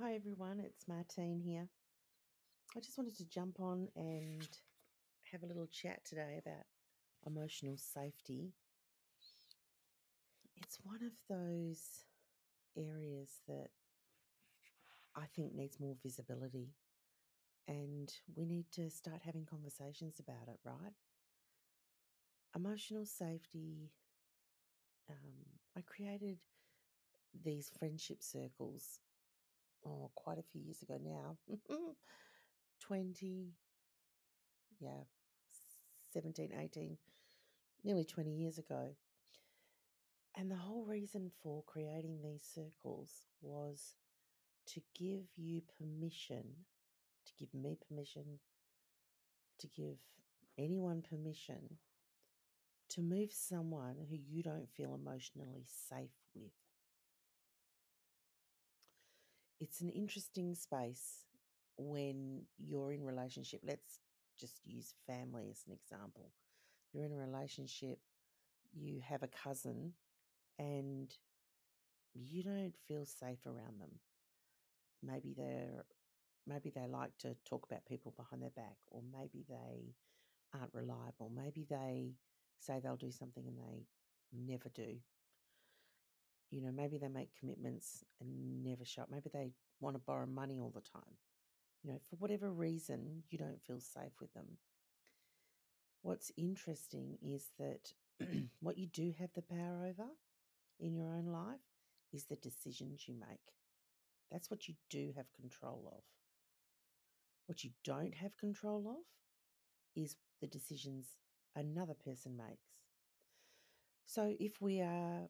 Hi everyone, it's Martine here. I just wanted to jump on and have a little chat today about emotional safety. It's one of those areas that I think needs more visibility, and we need to start having conversations about it, right? Emotional safety. Um, I created these friendship circles oh, quite a few years ago now 20, yeah, 17, 18, nearly 20 years ago. And the whole reason for creating these circles was to give you permission, to give me permission, to give anyone permission to move someone who you don't feel emotionally safe with. It's an interesting space when you're in relationship. Let's just use family as an example. You're in a relationship, you have a cousin, and you don't feel safe around them. Maybe they're maybe they like to talk about people behind their back, or maybe they aren't reliable. Maybe they say they'll do something and they never do. You know, maybe they make commitments and never show up. Maybe they want to borrow money all the time. You know, for whatever reason, you don't feel safe with them. What's interesting is that what you do have the power over in your own life is the decisions you make. That's what you do have control of. What you don't have control of is the decisions another person makes. So if we are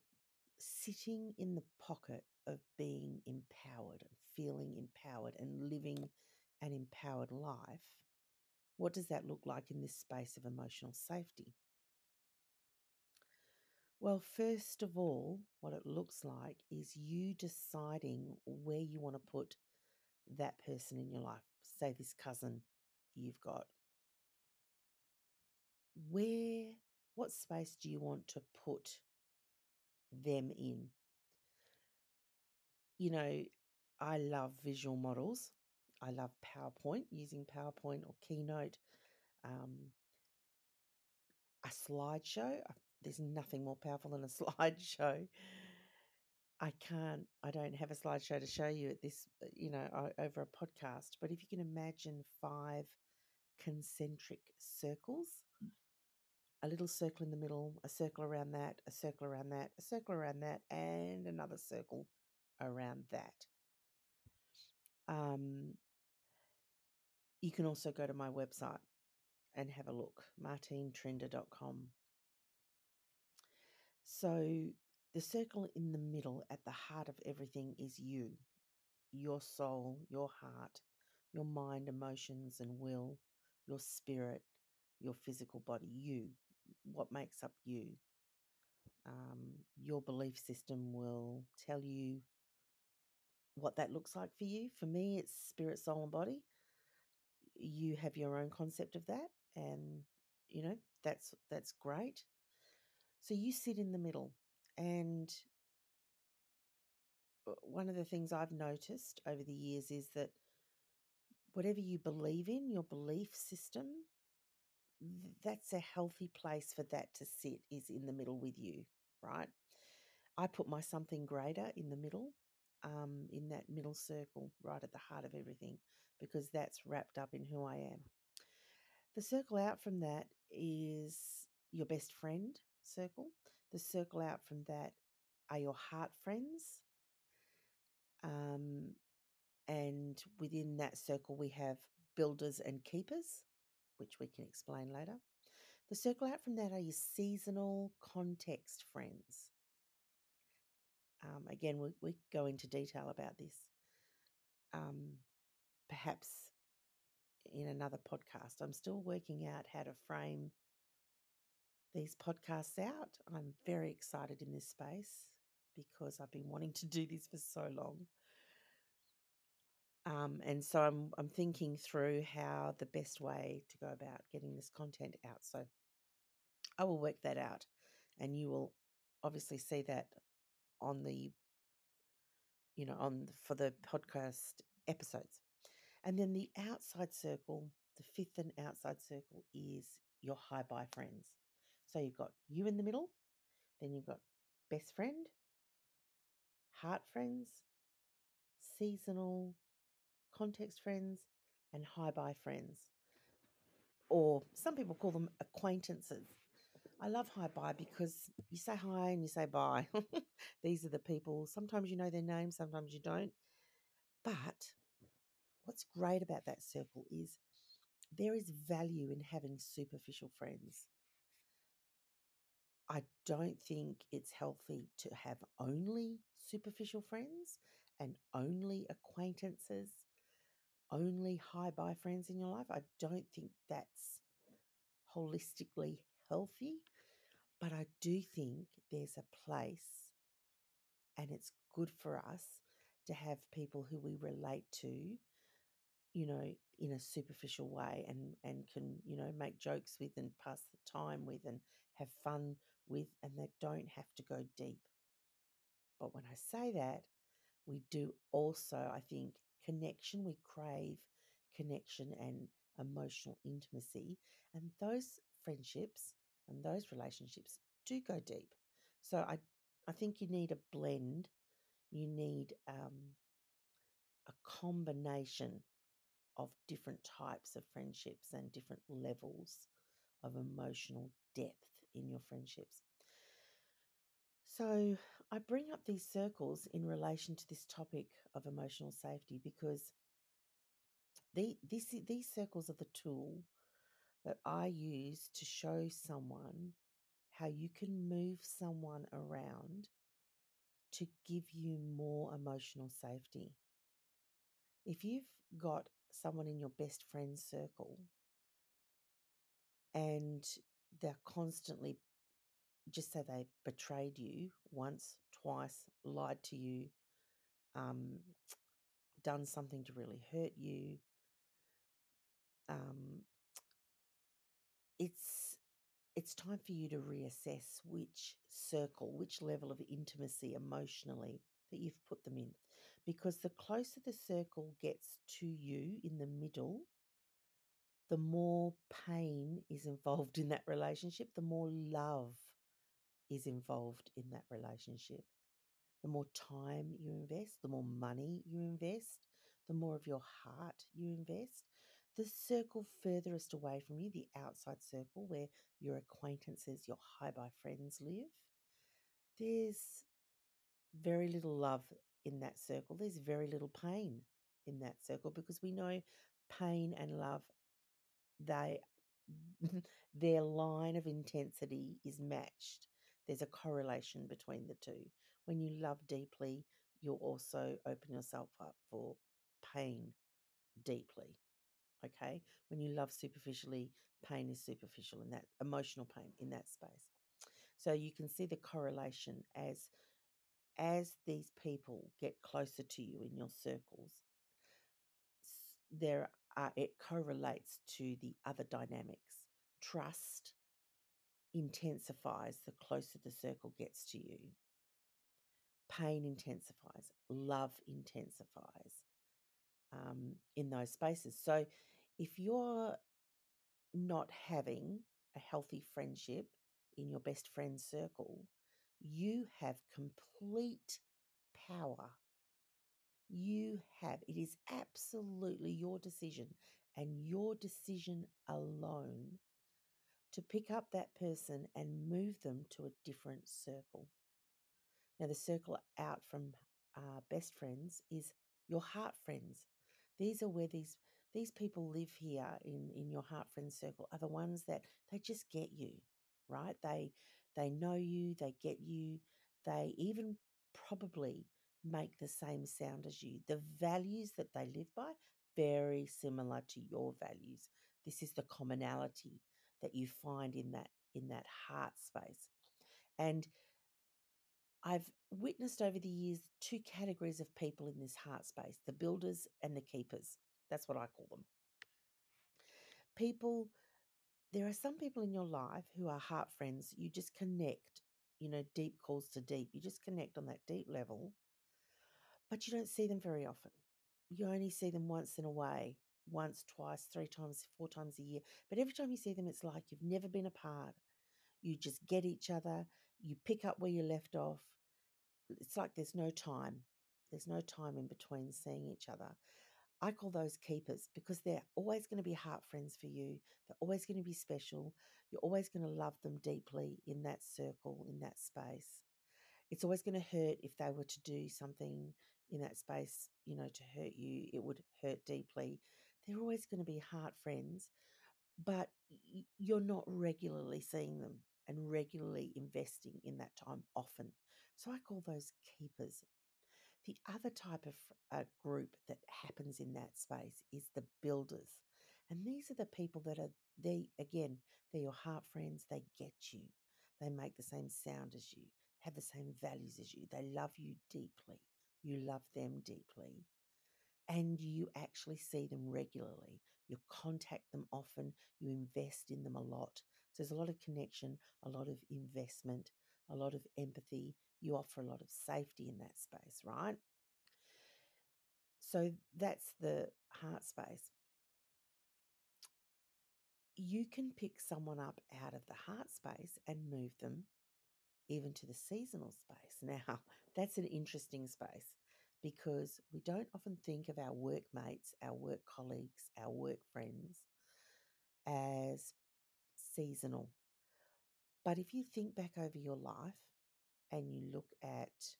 sitting in the pocket of being empowered and feeling empowered and living an empowered life, what does that look like in this space of emotional safety? Well, first of all, what it looks like is you deciding where you want to put that person in your life. Say, this cousin you've got. Where, what space do you want to put them in? You know, I love visual models. I love PowerPoint, using PowerPoint or Keynote, um, a slideshow. There's nothing more powerful than a slideshow. I can't, I don't have a slideshow to show you at this, uh, you know, over a podcast. But if you can imagine five concentric circles, a little circle in the middle, a circle around that, a circle around that, a circle around that, and another circle around that. Um, you can also go to my website and have a look, martinetrinder.com. So, the circle in the middle at the heart of everything is you, your soul, your heart, your mind, emotions, and will, your spirit, your physical body, you, what makes up you. Um, your belief system will tell you what that looks like for you. For me, it's spirit, soul, and body. You have your own concept of that, and you know that's that's great. So you sit in the middle, and one of the things I've noticed over the years is that whatever you believe in, your belief system, that's a healthy place for that to sit is in the middle with you, right? I put my something greater in the middle, um, in that middle circle, right at the heart of everything, because that's wrapped up in who I am. The circle out from that is your best friend circle. The circle out from that are your heart friends. Um, and within that circle, we have builders and keepers, which we can explain later. The circle out from that are your seasonal context friends. Um, again, we, we go into detail about this um, perhaps in another podcast. I'm still working out how to frame these podcasts out. I'm very excited in this space because I've been wanting to do this for so long. Um, and so I'm I'm thinking through how the best way to go about getting this content out. So I will work that out, and you will obviously see that on the you know, on for the podcast episodes. And then the outside circle, the fifth and outside circle is your hi bye friends. So you've got you in the middle, then you've got best friend, heart friends, seasonal, context friends, and hi bye friends. Or some people call them acquaintances. I love hi bye because you say hi and you say bye. These are the people. Sometimes you know their name, sometimes you don't. But what's great about that circle is there is value in having superficial friends. I don't think it's healthy to have only superficial friends and only acquaintances, only hi-bye friends in your life. I don't think that's holistically healthy, but I do think there's a place and it's good for us to have people who we relate to you know in a superficial way and and can you know make jokes with and pass the time with and have fun with and they don't have to go deep but when i say that we do also i think connection we crave connection and emotional intimacy and those friendships and those relationships do go deep so i i think you need a blend you need um, a combination of different types of friendships and different levels of emotional depth in your friendships. So, I bring up these circles in relation to this topic of emotional safety because the, this, these circles are the tool that I use to show someone how you can move someone around to give you more emotional safety. If you've got someone in your best friend's circle and they're constantly just say they've betrayed you once, twice, lied to you, um, done something to really hurt you, um, it's it's time for you to reassess which circle, which level of intimacy emotionally that you've put them in. Because the closer the circle gets to you in the middle, the more pain is involved in that relationship, the more love is involved in that relationship. The more time you invest, the more money you invest, the more of your heart you invest. The circle furthest away from you, the outside circle where your acquaintances, your hi bye friends live, there's very little love in that circle. There's very little pain in that circle because we know pain and love they their line of intensity is matched. There's a correlation between the two. When you love deeply, you'll also open yourself up for pain deeply. Okay? When you love superficially, pain is superficial in that emotional pain in that space. So you can see the correlation as as these people get closer to you in your circles, there are, it correlates to the other dynamics. Trust intensifies the closer the circle gets to you. Pain intensifies, love intensifies um, in those spaces. So if you're not having a healthy friendship in your best friend circle, you have complete power. You have, it is absolutely your decision and your decision alone to pick up that person and move them to a different circle. Now, the circle out from uh, best friends is your heart friends. These are where these these people live here in in your heart friend circle are the ones that they just get you, right? They they know you, they get you, they even probably make the same sound as you. The values that they live by very similar to your values. This is the commonality that you find in that in that heart space. And I've witnessed over the years two categories of people in this heart space the builders and the keepers. That's what I call them. People, there are some people in your life who are heart friends. You just connect, you know, deep calls to deep. You just connect on that deep level. but you don't see them very often. You only see them once in a way, once, twice, three times, four times a year. But every time you see them, it's like you've never been apart. You just get each other, you pick up where you left off. It's like there's no time. There's no time in between seeing each other. I call those keepers because they're always going to be heart friends for you. They're always going to be special. You're always going to love them deeply in that circle, in that space. It's always going to hurt if they were to do something in that space, you know, to hurt you. It would hurt deeply. They're always going to be heart friends, but you're not regularly seeing them and regularly investing in that time often. So I call those keepers. The other type of uh, group that happens in that space is the builders. And these are the people that are, they, again, they're your heart friends. They get you. They make the same sound as you, have the same values as you. They love you deeply. You love them deeply. And you actually see them regularly. You contact them often. You invest in them a lot. So there's a lot of connection, a lot of investment, a lot of empathy. You offer a lot of safety in that space, right? So that's the heart space. You can pick someone up out of the heart space and move them even to the seasonal space. Now, that's an interesting space because we don't often think of our workmates, our work colleagues, our work friends as seasonal. But if you think back over your life and you look at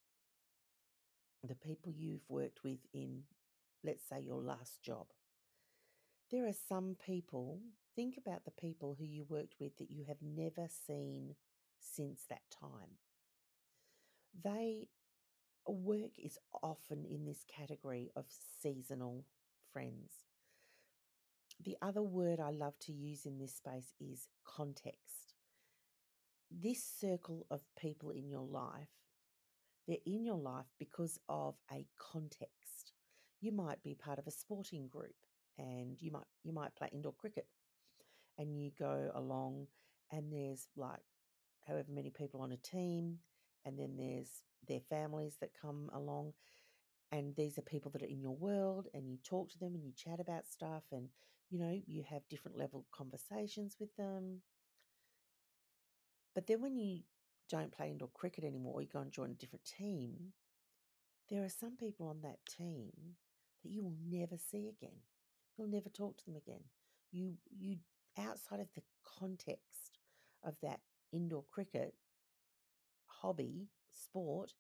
the people you've worked with in, let's say, your last job, there are some people, think about the people who you worked with that you have never seen since that time. They work is often in this category of seasonal friends. The other word I love to use in this space is context. This circle of people in your life, they're in your life because of a context. You might be part of a sporting group and you might you might play indoor cricket and you go along and there's like however many people on a team and then there's their families that come along and these are people that are in your world and you talk to them and you chat about stuff and you know you have different level conversations with them. But then when you don't play indoor cricket anymore or you go and join a different team there are some people on that team that you will never see again. You'll never talk to them again. You you outside of the context of that indoor cricket hobby sport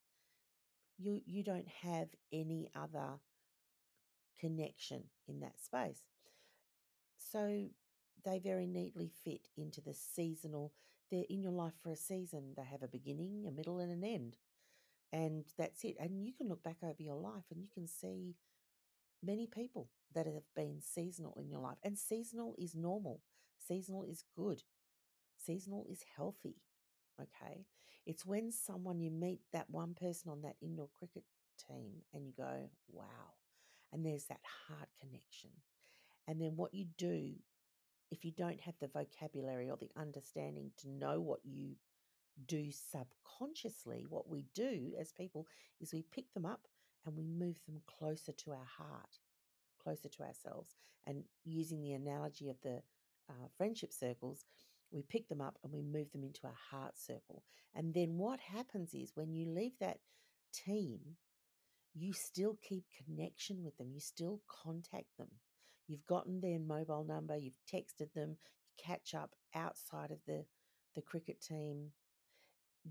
you you don't have any other connection in that space. So they very neatly fit into the seasonal they're in your life for a season they have a beginning a middle and an end and that's it and you can look back over your life and you can see many people that have been seasonal in your life and seasonal is normal seasonal is good seasonal is healthy okay it's when someone you meet that one person on that indoor cricket team and you go, wow. And there's that heart connection. And then what you do, if you don't have the vocabulary or the understanding to know what you do subconsciously, what we do as people is we pick them up and we move them closer to our heart, closer to ourselves. And using the analogy of the uh, friendship circles, we pick them up and we move them into a heart circle. And then what happens is when you leave that team, you still keep connection with them, you still contact them. You've gotten their mobile number, you've texted them, you catch up outside of the, the cricket team.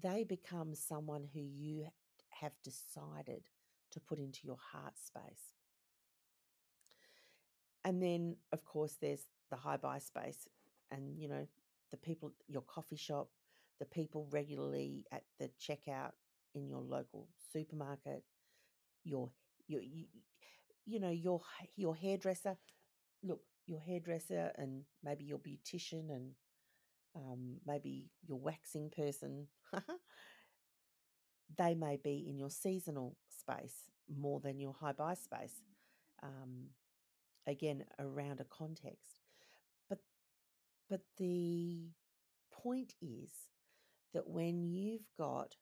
They become someone who you have decided to put into your heart space. And then, of course, there's the hi bye space. And, you know, the people at your coffee shop, the people regularly at the checkout in your local supermarket, your your you, you know your your hairdresser. Look, your hairdresser and maybe your beautician and um, maybe your waxing person. they may be in your seasonal space more than your hi bye space. Um, again, around a context. But the point is that when you've got,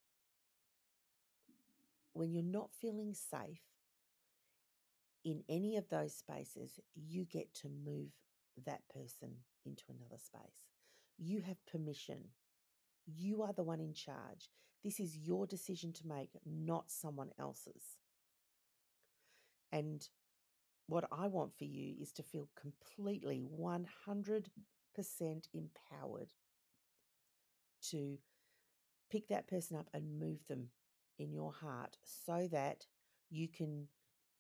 when you're not feeling safe in any of those spaces, you get to move that person into another space. You have permission. You are the one in charge. This is your decision to make, not someone else's. And what I want for you is to feel completely 100% empowered to pick that person up and move them in your heart so that you can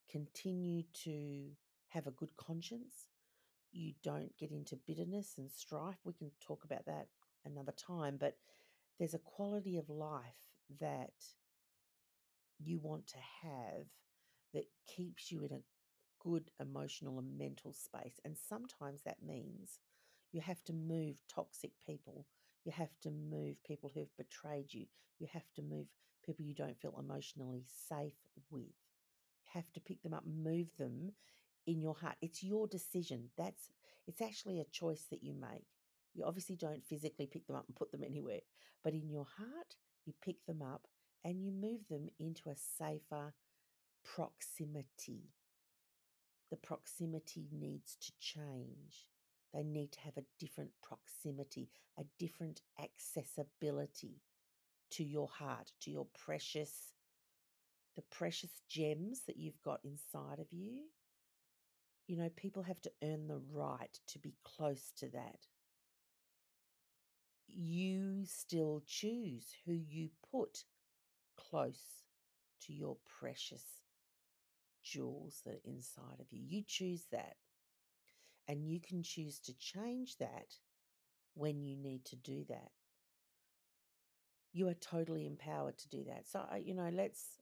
continue to have a good conscience. You don't get into bitterness and strife. We can talk about that another time, but there's a quality of life that you want to have that keeps you in a good emotional and mental space. And sometimes that means you have to move toxic people. You have to move people who've betrayed you. You have to move people you don't feel emotionally safe with. You have to pick them up, move them in your heart. It's your decision. That's it's actually a choice that you make. You obviously don't physically pick them up and put them anywhere, but in your heart, you pick them up and you move them into a safer proximity. The proximity needs to change. They need to have a different proximity, a different accessibility to your heart, to your precious, the precious gems that you've got inside of you. You know, people have to earn the right to be close to that. You still choose who you put close to your precious jewels that are inside of you. You choose that. And you can choose to change that when you need to do that. You are totally empowered to do that. So, you know, let's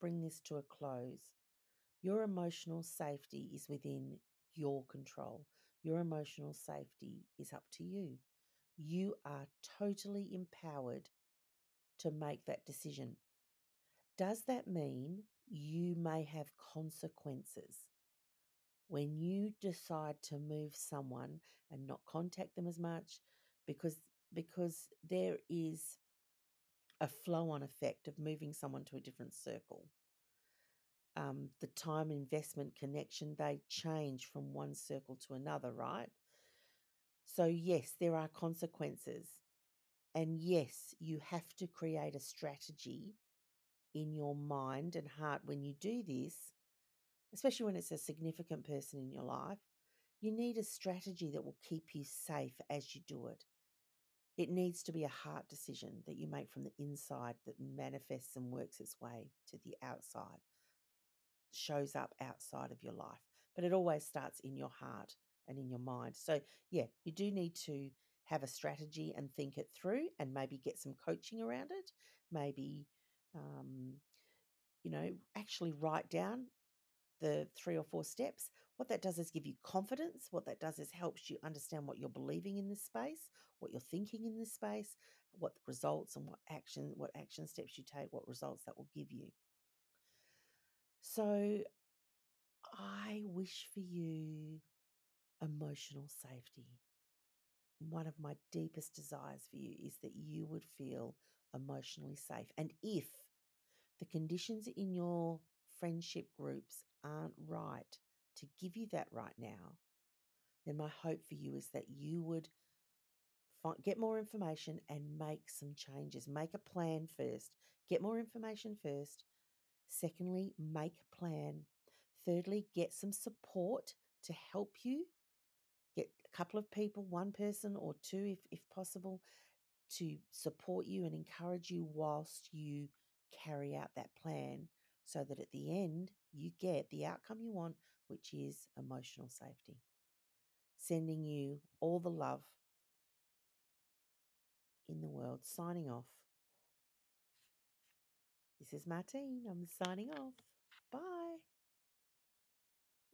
bring this to a close. Your emotional safety is within your control. Your emotional safety is up to you. You are totally empowered to make that decision. Does that mean you may have consequences? When you decide to move someone and not contact them as much because because there is a flow on effect of moving someone to a different circle. Um, the time investment connection, they change from one circle to another, right? So, yes, there are consequences. And yes, you have to create a strategy in your mind and heart when you do this, especially when it's a significant person in your life. You need a strategy that will keep you safe as you do it. It needs to be a heart decision that you make from the inside that manifests and works its way to the outside, shows up outside of your life. But it always starts in your heart and in your mind. So, yeah, you do need to have a strategy and think it through and maybe get some coaching around it. Maybe, um, you know, actually write down the three or four steps. What that does is give you confidence. What that does is helps you understand what you're believing in this space, what you're thinking in this space, what the results and what action, what action steps you take, what results that will give you. So I wish for you emotional safety. One of my deepest desires for you is that you would feel emotionally safe. And if the conditions in your friendship groups aren't right to give you that right now, then my hope for you is that you would find, get more information and make some changes. Make a plan first. Get more information first. Secondly, make a plan. Thirdly, get some support to help you. Get a couple of people, one person or two, if, if possible, to support you and encourage you whilst you carry out that plan so that at the end you get the outcome you want, which is emotional safety. Sending you all the love in the world. Signing off. This is Martine. I'm signing off. Bye.